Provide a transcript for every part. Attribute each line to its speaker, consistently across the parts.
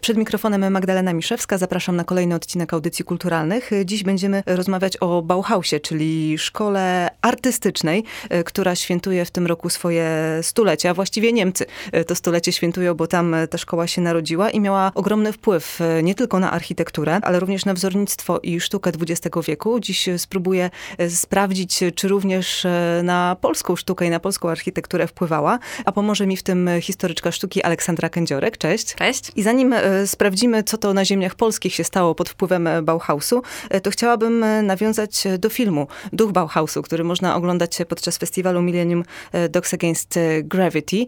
Speaker 1: Przed mikrofonem Magdalena Miszewska. Zapraszam na kolejny odcinek audycji kulturalnych. Dziś będziemy rozmawiać o Bauhausie, czyli szkole artystycznej, e, która świętuje w tym roku swoje stulecie, a właściwie Niemcy e, to stulecie świętują, bo tam e, ta szkoła się narodziła i miała ogromny wpływ nie tylko na architekturę, ale również na wzornictwo i sztukę XX wieku. Dziś spróbuję sprawdzić, czy również na polską sztukę i na polską architekturę wpływała, a pomoże mi w tym historyczka sztuki Aleksandra Kędziorek. Cześć.
Speaker 2: Cześć.
Speaker 1: I zanim sprawdzimy, co to na ziemiach polskich się stało pod wpływem Bauhausu, e, to chciałabym e, nawiązać do filmu Duch Bauhausu, który można oglądać podczas festiwalu Millennium e, Dogs Against Gravity.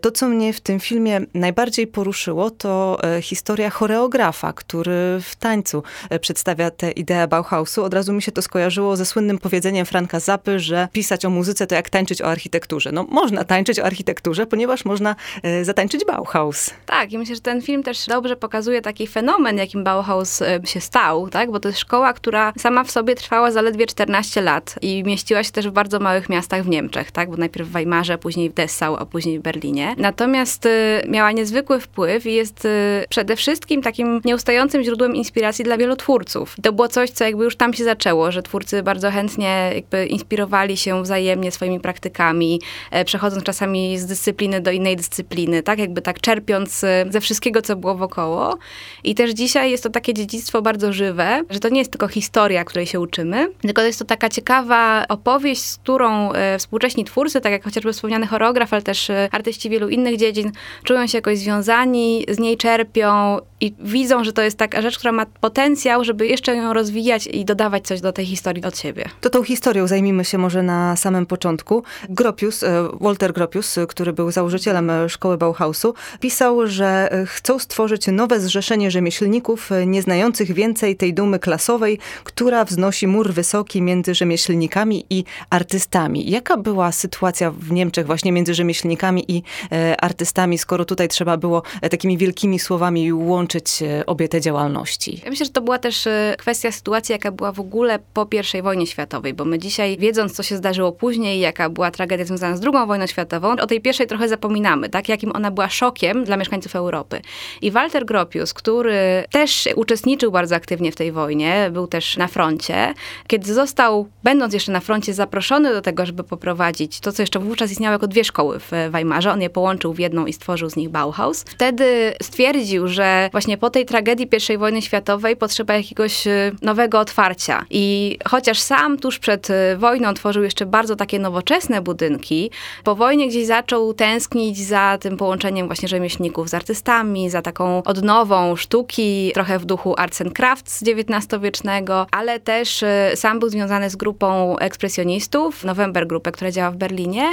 Speaker 1: To, co mnie w tym filmie najbardziej poruszyło, to historia choreografa, który w tańcu przedstawia tę ideę Bauhausu. Od razu mi się to skojarzyło ze słynnym powiedzeniem Franka Zapy, że pisać o muzyce to jak tańczyć o architekturze. No, można tańczyć o architekturze, ponieważ można zatańczyć Bauhaus.
Speaker 2: Tak, i myślę, że ten film też dobrze pokazuje taki fenomen, jakim Bauhaus e, się stał, tak? Bo to jest szkoła, która sama w sobie trwała zaledwie 14 lat i mieściła się też w bardzo małych miastach w Niemczech, tak? Bo najpierw w Weimarze, później w Dessau, a później w Berlinie. Natomiast y, miała niezwykły wpływ i jest y, przede wszystkim takim nieustającym źródłem inspiracji dla wielu twórców. I to było coś, co jakby już tam się zaczęło, że twórcy bardzo chętnie jakby inspirowali się wzajemnie swoimi praktykami, e, przechodząc czasami z dyscypliny do innej dyscypliny, tak? Jakby tak czerpiąc ze wszystkiego, co było wokoło. I też dzisiaj jest to takie dziedzictwo bardzo żywe, że to nie jest tylko historia, której się uczymy, tylko jest to taka ciekawa opowieść, z którą e, współcześni twórcy, tak jak chociażby wspomniany choreograf, ale też e, artyści wielu innych dziedzin, czują się jakoś związani, z niej czerpią i widzą, że to jest taka rzecz, która ma potencjał, żeby jeszcze ją rozwijać i dodawać coś do tej historii od siebie.
Speaker 1: To tą historią zajmijmy się może na samym początku. Gropius, e, Walter Gropius, który był założycielem szkoły Bauhausu, pisał, że chcą stworzyć nowe zrzeszenie rzemieślników e, nieznających więcej tej dumy klasowej, która wznosi mur wysoki między rzemieślnikami i artystami. Jaka była sytuacja w Niemczech właśnie między rzemieślnikami i e, artystami, skoro tutaj trzeba było e, takimi wielkimi słowami łączyć obie te działalności?
Speaker 2: Ja myślę, że to była też kwestia sytuacji, jaka była w ogóle po I wojnie światowej, bo my dzisiaj, wiedząc, co się zdarzyło później, jaka była tragedia związana z II wojną światową, o tej pierwszej trochę zapominamy, tak? Jakim ona była szokiem dla mieszkańców Europy. I Walter Gropius, który też uczestniczył bardzo aktywnie w tej wojnie, był też na froncie, kiedy został, będąc jeszcze na froncie, zaproszony do tego, żeby poprowadzić to, co jeszcze wówczas istniało jako dwie szkoły w Weimarze, on je połączył w jedną i stworzył z nich Bauhaus. Wtedy stwierdził, że właśnie po tej tragedii I wojny światowej potrzeba jakiegoś y, nowego otwarcia. I chociaż sam tuż przed y, wojną tworzył jeszcze bardzo takie nowoczesne budynki, po wojnie gdzieś zaczął tęsknić za tym połączeniem właśnie rzemieślników z artystami, za taką odnową sztuki, trochę w duchu arts and crafts XIX-wiecznego, ale też y, sam był związany z grupą ekspresjonistów, November Grupę, która działa w Berlinie.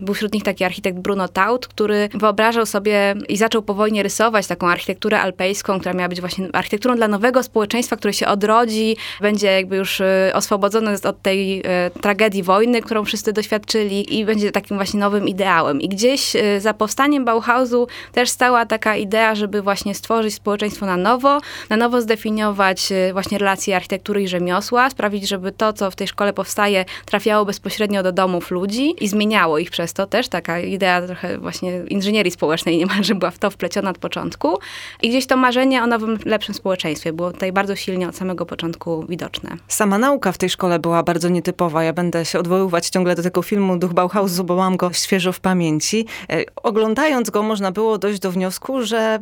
Speaker 2: Był wśród nich taki architekt Bruno Taut, który wyobrażał sobie i zaczął po wojnie rysować taką architekturę alpejską, która miała być właśnie architekturą dla nowego społeczeństwa, które się odrodzi, będzie jakby już y, oswobodzone od tej y, tragedii wojny, którą wszyscy doświadczyli i będzie takim właśnie nowym ideałem. I gdzieś za powstaniem Bauhausu też stała taka idea, żeby właśnie stworzyć społeczeństwo na nowo, na nowo zdefiniować y, właśnie relacje architektury i rzemiosła, sprawić, żeby to, co w tej szkole powstaje, trafiało bezpośrednio do domów ludzi i zmieniało ich przez to też. Taka idea trochę właśnie inżynierii społecznej niemalże była w to wpleciona od początku. I gdzieś to marzenie o nowym, lepszym społeczeństwie było tutaj bardzo silnie od samego początku widoczne.
Speaker 1: Sama nauka w tej szkole była bardzo nietypowa. Ja będę się odwoływać ciągle do tego filmu Duch Bauhausu, bo mam go świeżo w pamięci. E, oglądając go można było dojść do wniosku, że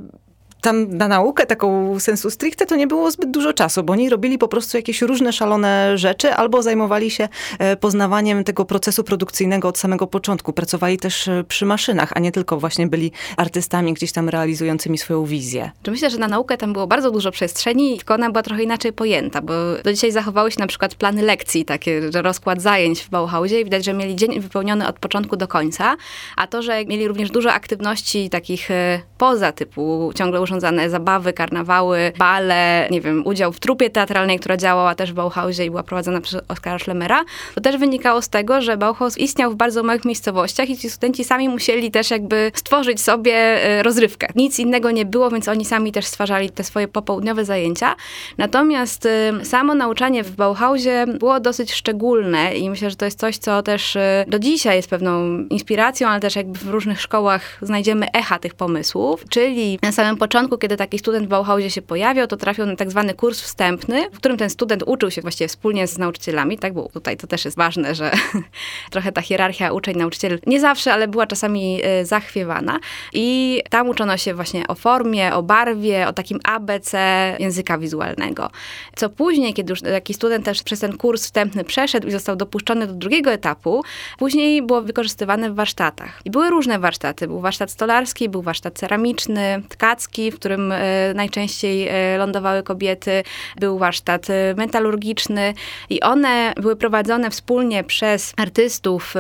Speaker 1: tam na naukę taką sensu stricte to nie było zbyt dużo czasu, bo oni robili po prostu jakieś różne szalone rzeczy albo zajmowali się e, poznawaniem tego procesu produkcyjnego od samego początku. Pracowali też e, przy maszynach, a nie tylko właśnie byli artystami gdzieś tam realizującymi swoją wizję.
Speaker 2: Myślę, że na naukę tam było bardzo dużo przestrzeni, tylko ona była trochę inaczej pojęta, bo do dzisiaj zachowały się na przykład plany lekcji, takie, że rozkład zajęć w Bauhausie i widać, że mieli dzień wypełniony od początku do końca, a to, że mieli również dużo aktywności takich e, poza typu ciągle urządzane zabawy, karnawały, bale, nie wiem, udział w trupie teatralnej, która działała też w Bauhausie i była prowadzona przez Oskara Schlemera. To też wynikało z tego, że Bauhaus istniał w bardzo małych miejscowościach i ci studenci sami musieli też jakby stworzyć sobie rozrywkę. Nic innego nie było, więc oni sami też stwarzali te swoje popołudniowe zajęcia. Natomiast samo nauczanie w Bauhausie było dosyć szczególne i myślę, że to jest coś, co też do dzisiaj jest pewną inspiracją, ale też jakby w różnych szkołach znajdziemy echa tych pomysłów. Czyli na samym początku, kiedy taki student w Bauhausie się pojawiał, to trafił na tak zwany kurs wstępny, w którym ten student uczył się właściwie wspólnie z nauczycielami, tak, bo tutaj to też jest ważne, że trochę ta hierarchia uczeń-nauczyciel nie zawsze, ale była czasami e, zachwiewana. I tam uczono się właśnie o formie, o barwie, o takim ABC języka wizualnego. Co później, kiedy już taki student też przez ten kurs wstępny przeszedł i został dopuszczony do drugiego etapu, później było wykorzystywane w warsztatach. I były różne warsztaty. Był warsztat stolarski, był warsztat ceramiczny, tkacki, w którym e, najczęściej e, lądowały kobiety, był warsztat metalurgiczny i one były prowadzone wspólnie przez artystów,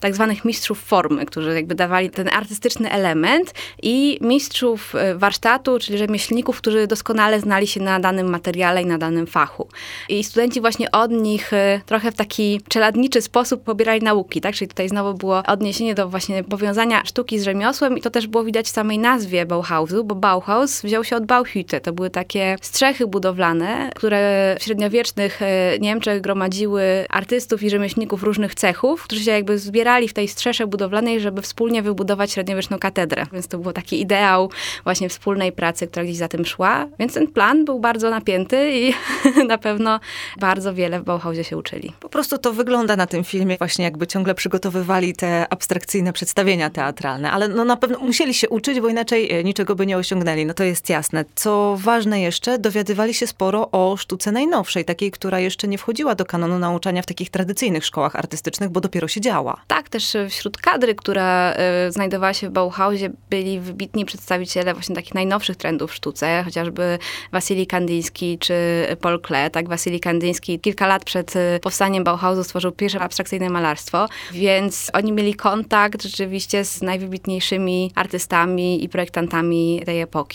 Speaker 2: tak zwanych mistrzów formy, którzy jakby dawali ten artystyczny element i mistrzów e, warsztatu, czyli rzemieślników, którzy doskonale znali się na danym materiale i na danym fachu. I studenci właśnie od nich e, trochę w taki czeladniczy sposób pobierali nauki, tak? Czyli tutaj znowu było odniesienie do właśnie powiązania sztuki z rzemiosłem i to też było widać w samej nazwie Bauhausu, bo Bauhaus wziął się od Bauhütte. To były takie strzechy budowlane, które w średniowiecznych e, Niemczech gromadziły artystów i rzemieślników różnych cechów, którzy się jakby zbierali w tej strzesze budowlanej, żeby wspólnie wybudować średniowieczną katedrę. Więc to był taki ideał właśnie wspólnej pracy, która gdzieś za tym szła. Więc ten plan był bardzo napięty i na pewno bardzo wiele w Bauhausie się uczyli.
Speaker 1: Po prostu to wygląda na tym filmie właśnie jakby ciągle przygotowywali te abstrakcyjne przedstawienia teatralne, ale no na pewno musieli się uczyć, bo inaczej e, niczego by nie osiągnęli. No to jest jasne. Co ważne jeszcze, dowiadywali się sporo o sztuce najnowszej, takiej, która jeszcze nie wchodziła do kanonu nauczania w takich tradycyjnych szkołach artystycznych, bo dopiero się działa.
Speaker 2: Tak, też wśród kadry, która y, znajdowała się w Bauhausie, byli wybitni przedstawiciele właśnie takich najnowszych trendów w sztuce, chociażby Wasili Kandyński czy Paul Klee. Tak, Wasili Kandyński kilka lat przed y, powstaniem Bauhausu stworzył pierwsze abstrakcyjne malarstwo, więc oni mieli kontakt rzeczywiście z najwybitniejszymi artystami i projektantami tej epoki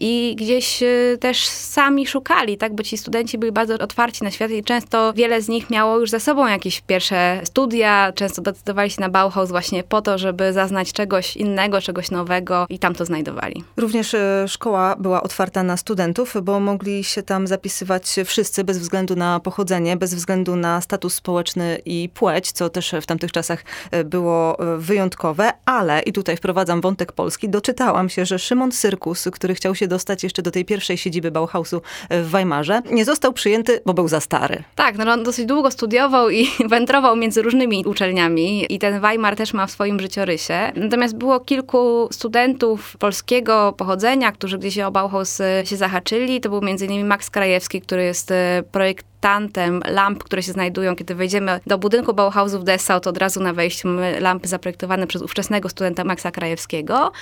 Speaker 2: i gdzieś y, też sami szukali, tak, bo ci studenci byli bardzo otwarci na świat i często wiele z nich miało już za sobą jakieś pierwsze studia, często decydowali się na Bauhaus właśnie po to, żeby zaznać czegoś innego, czegoś nowego i tam to znajdowali.
Speaker 1: Również e, szkoła była otwarta na studentów, bo mogli się tam zapisywać wszyscy bez względu na pochodzenie, bez względu na status społeczny i płeć, co też w tamtych czasach e, było wyjątkowe, ale i tutaj wprowadzam wątek polski, doczytałam się, że Szymon Syrkus, który chciał się dostać jeszcze do tej pierwszej siedziby Bauhausu w Weimarze, nie został przyjęty, bo był za stary.
Speaker 2: Tak, no on dosyć długo studiował i wędrował między różnymi uczelniami i ten Weimar też ma w swoim życiorysie. Natomiast było kilku studentów polskiego pochodzenia, którzy gdzieś o Bauhaus e, się zahaczyli. To był m.in. Max Krajewski, który jest e, projekt tantem lamp, które się znajdują, kiedy wejdziemy do budynku Bauhausu w Dessau, to od razu na wejściu mamy lampy zaprojektowane przez ówczesnego studenta Maxa Krajewskiego.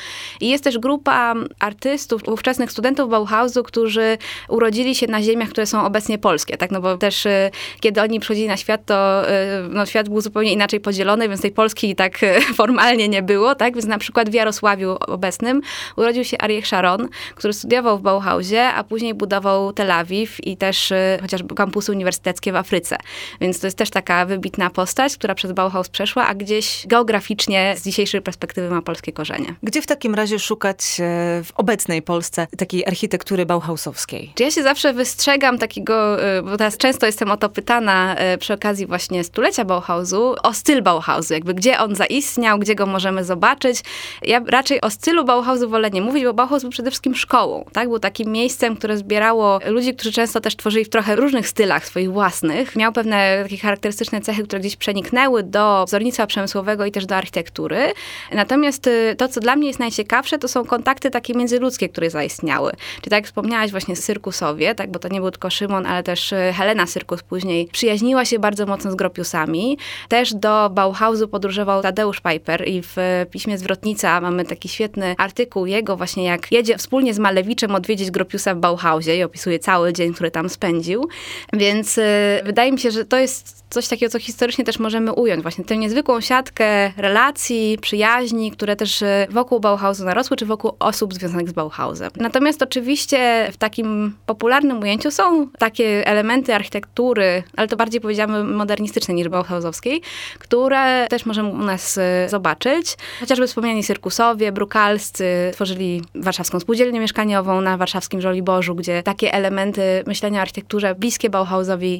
Speaker 2: I jest też grupa artystów, ówczesnych studentów Bauhausu, którzy urodzili się na ziemiach, które są obecnie polskie, tak? No bo też y, kiedy oni przychodzili na świat, to y, no, świat był zupełnie inaczej podzielony, więc tej Polski tak y, formalnie nie było, tak? Więc na przykład w Jarosławiu obecnym urodził się Ariel Sharon, który studiował w Bauhausie, a później budował Tel Awiw i też chociażby kampus kampusy uniwersyteckie w Afryce. Więc to jest też taka wybitna postać, która przez Bauhaus przeszła, a gdzieś geograficznie z dzisiejszej perspektywy ma polskie korzenie.
Speaker 1: Gdzie w takim razie szukać e, w obecnej Polsce takiej architektury bauhausowskiej?
Speaker 2: Ja się zawsze wystrzegam takiego, e, bo teraz często jestem o to pytana e, przy okazji właśnie stulecia Bauhausu, o styl Bauhausu, jakby gdzie on zaistniał, gdzie go możemy zobaczyć. Ja raczej o stylu Bauhausu wolę nie mówić, bo Bauhaus był przede wszystkim szkołą, tak? Był takim miejscem, które zbierało ludzi, którzy często też tworzyli w trochę różnych stylach, swoich własnych. Miał pewne takie charakterystyczne cechy, które gdzieś przeniknęły do wzornictwa przemysłowego i też do architektury. Natomiast y, to, co dla mnie jest najciekawsze, to są kontakty takie międzyludzkie, które zaistniały. Czyli tak jak wspomniałaś właśnie Syrkusowie, tak, bo to nie był tylko Szymon, ale też y, Helena Syrkus później przyjaźniła się bardzo mocno z Gropiusami. Też do Bauhausu podróżował Tadeusz Piper i w piśmie Zwrotnica mamy taki świetny artykuł jego właśnie jak jedzie wspólnie z Malewiczem odwiedzić Gropiusa w Bauhausie i opisuje cały dzień, który tam spędził. Więc Więc y, wydaje mi się, że to jest coś takiego, co historycznie też możemy ująć. Właśnie tę niezwykłą siatkę relacji, przyjaźni, które też y, wokół Bauhausu narosły, czy wokół osób związanych z Bauhausem. Natomiast oczywiście w takim popularnym ujęciu są takie elementy architektury, ale to bardziej powiedziałabym modernistyczne niż Bauhausowskiej, które też możemy u nas y, zobaczyć. Chociażby wspomniani Cyrkusowie, Brukalscy tworzyli warszawską spółdzielnię mieszkaniową na warszawskim Żoliborzu, gdzie takie elementy myślenia o architekturze bliskie Bauhausowi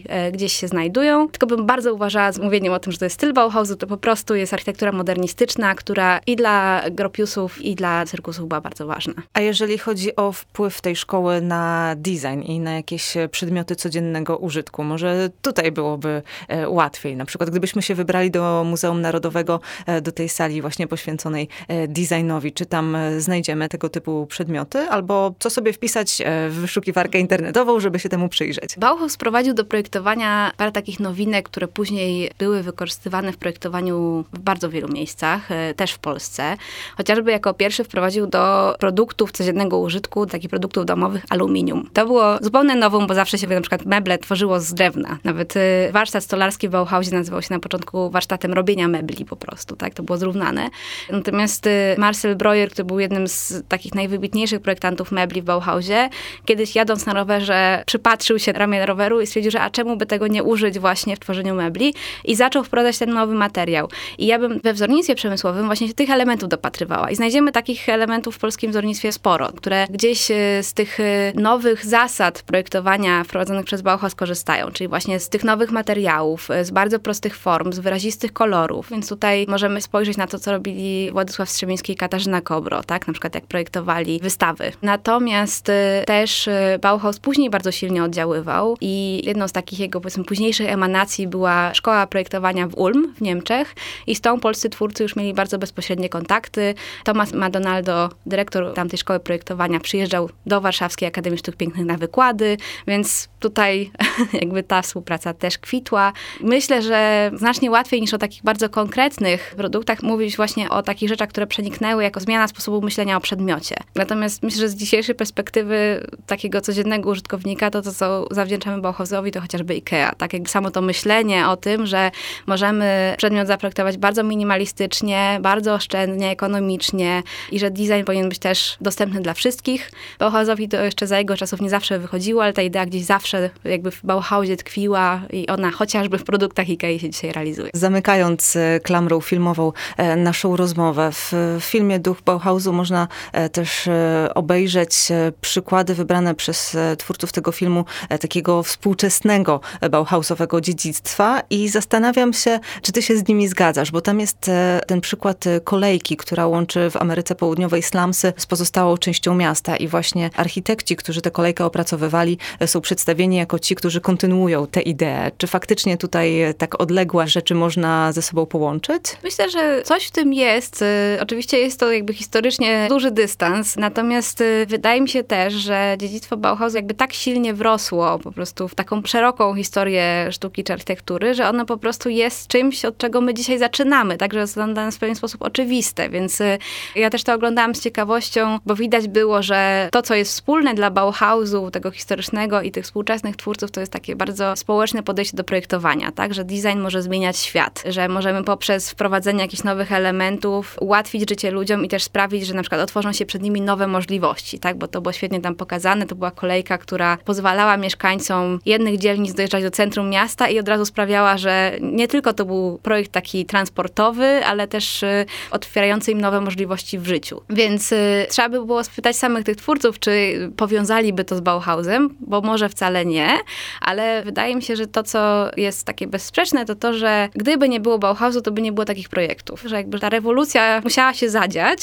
Speaker 2: e, gdzieś się znajdują. Tylko bym bardzo uważała z mówieniem o tym, że to jest styl Bauhausu, to po prostu jest architektura modernistyczna, która i dla Gropiusów, i dla cyrkusów była bardzo ważna.
Speaker 1: A jeżeli chodzi o wpływ tej szkoły na design i na jakieś przedmioty codziennego użytku, może tutaj byłoby e, łatwiej. Na przykład gdybyśmy się wybrali do Muzeum Narodowego, e, do tej sali właśnie poświęconej designowi, czy tam znajdziemy tego typu przedmioty, albo co sobie wpisać w wyszukiwarkę internetową, żeby się temu przyjrzeć.
Speaker 2: Bauhaus sprowadził do projektowania parę takich nowinek, które później były wykorzystywane w projektowaniu w bardzo wielu miejscach, e, też w Polsce. Chociażby jako pierwszy wprowadził do produktów codziennego użytku, takich produktów domowych, aluminium. To było zupełnie nową, bo zawsze się na przykład meble tworzyło z drewna. Nawet e, warsztat stolarski w Bauhausie nazywał się na początku warsztatem robienia mebli po prostu, tak? To było zrównane. Natomiast e, Marcel Breuer, który był jednym z takich najwybitniejszych projektantów mebli w Bauhausie, kiedyś jadąc na rowerze przypatrzył się ramię roweru i stwierdził, że a czemu by tego nie użyć właśnie w tworzeniu mebli i zaczął wprowadzać ten nowy materiał. I ja bym we wzornictwie przemysłowym właśnie tych elementów dopatrywała. I znajdziemy takich elementów w polskim wzornictwie sporo, które gdzieś e, z tych e, nowych zasad projektowania wprowadzonych przez Bauhaus korzystają, czyli właśnie z tych nowych materiałów, e, z bardzo prostych form, z wyrazistych kolorów. Więc tutaj możemy spojrzeć na to, co robili Władysław Strzemiński i Katarzyna Kobro, tak? Na przykład jak projektowali wystawy. Natomiast też Bauhaus później bardzo silnie oddziaływał i jedną z takich jego późniejszych emanacji była szkoła projektowania w Ulm w Niemczech i z tą polscy twórcy już mieli bardzo bezpośrednie kontakty. Thomas Madonaldo, dyrektor tamtej szkoły projektowania, przyjeżdżał do Warszawskiej Akademii Sztuk Pięknych na wykłady, więc tutaj jakby ta współpraca też kwitła. Myślę, że znacznie łatwiej niż o takich bardzo konkretnych produktach mówić właśnie o takich rzeczach, które przeniknęły jako zmiana sposobu myślenia o przedmiocie. Natomiast myślę, że z dzisiejszej perspektywy takiego codziennego użytkownika, to to, co zawdzięczamy Bauhausowi, to chociażby IKEA. Tak jakby samo to myślenie o tym, że możemy przedmiot zaprojektować bardzo minimalistycznie, bardzo oszczędnie, ekonomicznie i że design powinien być też dostępny dla wszystkich. Bauhausowi to jeszcze za jego czasów nie zawsze wychodziło, ale ta idea gdzieś zawsze jakby w Bauhausie tkwiła i ona chociażby w produktach IKEA się dzisiaj realizuje.
Speaker 1: Zamykając e, klamrą filmową e, naszą rozmowę, w filmie Duch Bauhausu można e, też obejrzeć przykłady wybrane przez twórców tego filmu takiego współczesnego Bauhausowego dziedzictwa i zastanawiam się, czy ty się z nimi zgadzasz, bo tam jest ten przykład kolejki, która łączy w Ameryce Południowej slumsy z pozostałą częścią miasta i właśnie architekci, którzy tę kolejkę opracowywali, są przedstawieni jako ci, którzy kontynuują tę ideę. Czy faktycznie tutaj tak odległe rzeczy można ze sobą połączyć?
Speaker 2: Myślę, że coś w tym jest. Oczywiście jest to jakby historycznie duży dystans, natomiast wydaje mi się też, że dziedzictwo Bauhaus jakby tak silnie wrosło po prostu w taką szeroką historię sztuki czy architektury, że ono po prostu jest czymś, od czego my dzisiaj zaczynamy, także jest dla nas w pewien sposób oczywiste, więc y, ja też to oglądałam z ciekawością, bo widać było, że to, co jest wspólne dla Bauhausu, tego historycznego i tych współczesnych twórców, to jest takie bardzo społeczne podejście do projektowania, tak, że design może zmieniać świat, że możemy poprzez wprowadzenie jakichś nowych elementów ułatwić życie ludziom i też sprawić, że na przykład otworzą się przed nimi nowe możliwości, tak, bo to było świetnie tam pokazane, to była kolejka, która pozwalała mieszkańcom jednych dzielnic dojeżdżać do centrum miasta i od razu sprawiała, że nie tylko to był projekt taki transportowy, ale też y, otwierający im nowe możliwości w życiu. Więc y, trzeba by było spytać samych tych twórców, czy powiązaliby to z Bauhausem, bo może wcale nie, ale wydaje mi się, że to, co jest takie bezsprzeczne, to to, że gdyby nie było Bauhausu, to by nie było takich projektów. Że jakby ta rewolucja musiała się zadziać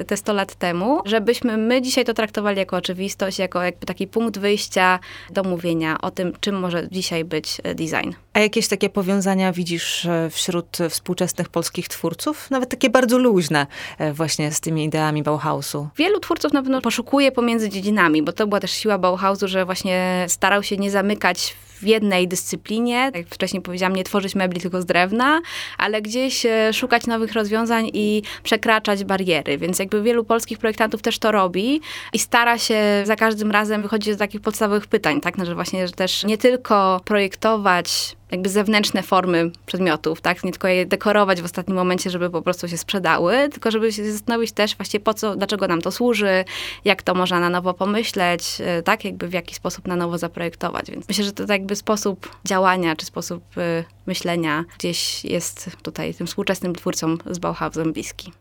Speaker 2: y, te 100 lat temu, żebyśmy my dzisiaj to traktowali jako oczywistość, jako jakby taki punkt wyjścia do mówienia o tym, czym może dzisiaj być y, design.
Speaker 1: A jakieś takie powiązania widzisz y, wśród współczesnych polskich twórców? Nawet takie bardzo luźne właśnie z tymi ideami Bauhausu.
Speaker 2: Wielu twórców na pewno poszukuje pomiędzy dziedzinami, bo to była też siła Bauhausu, że właśnie starał się nie zamykać w jednej dyscyplinie, jak wcześniej powiedziałam, nie tworzyć mebli tylko z drewna, ale gdzieś e, szukać nowych rozwiązań i przekraczać bariery. Więc jakby wielu polskich projektantów też to robi i stara się za każdym razem wychodzić z takich podstawowych pytań, tak? No, że właśnie że też nie tylko projektować jakby zewnętrzne formy przedmiotów, tak? Nie tylko je dekorować w ostatnim momencie, żeby po prostu się sprzedały, tylko żeby się zastanowić też właśnie po co, dlaczego nam to służy, jak to można na nowo pomyśleć, e, tak? Jakby w jaki sposób na nowo zaprojektować. Więc myślę, że to jakby sposób działania, czy sposób y, myślenia gdzieś jest tutaj tym współczesnym twórcom z Bauhausem bliski.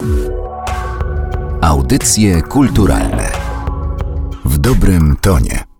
Speaker 3: Audycje kulturalne w dobrym tonie.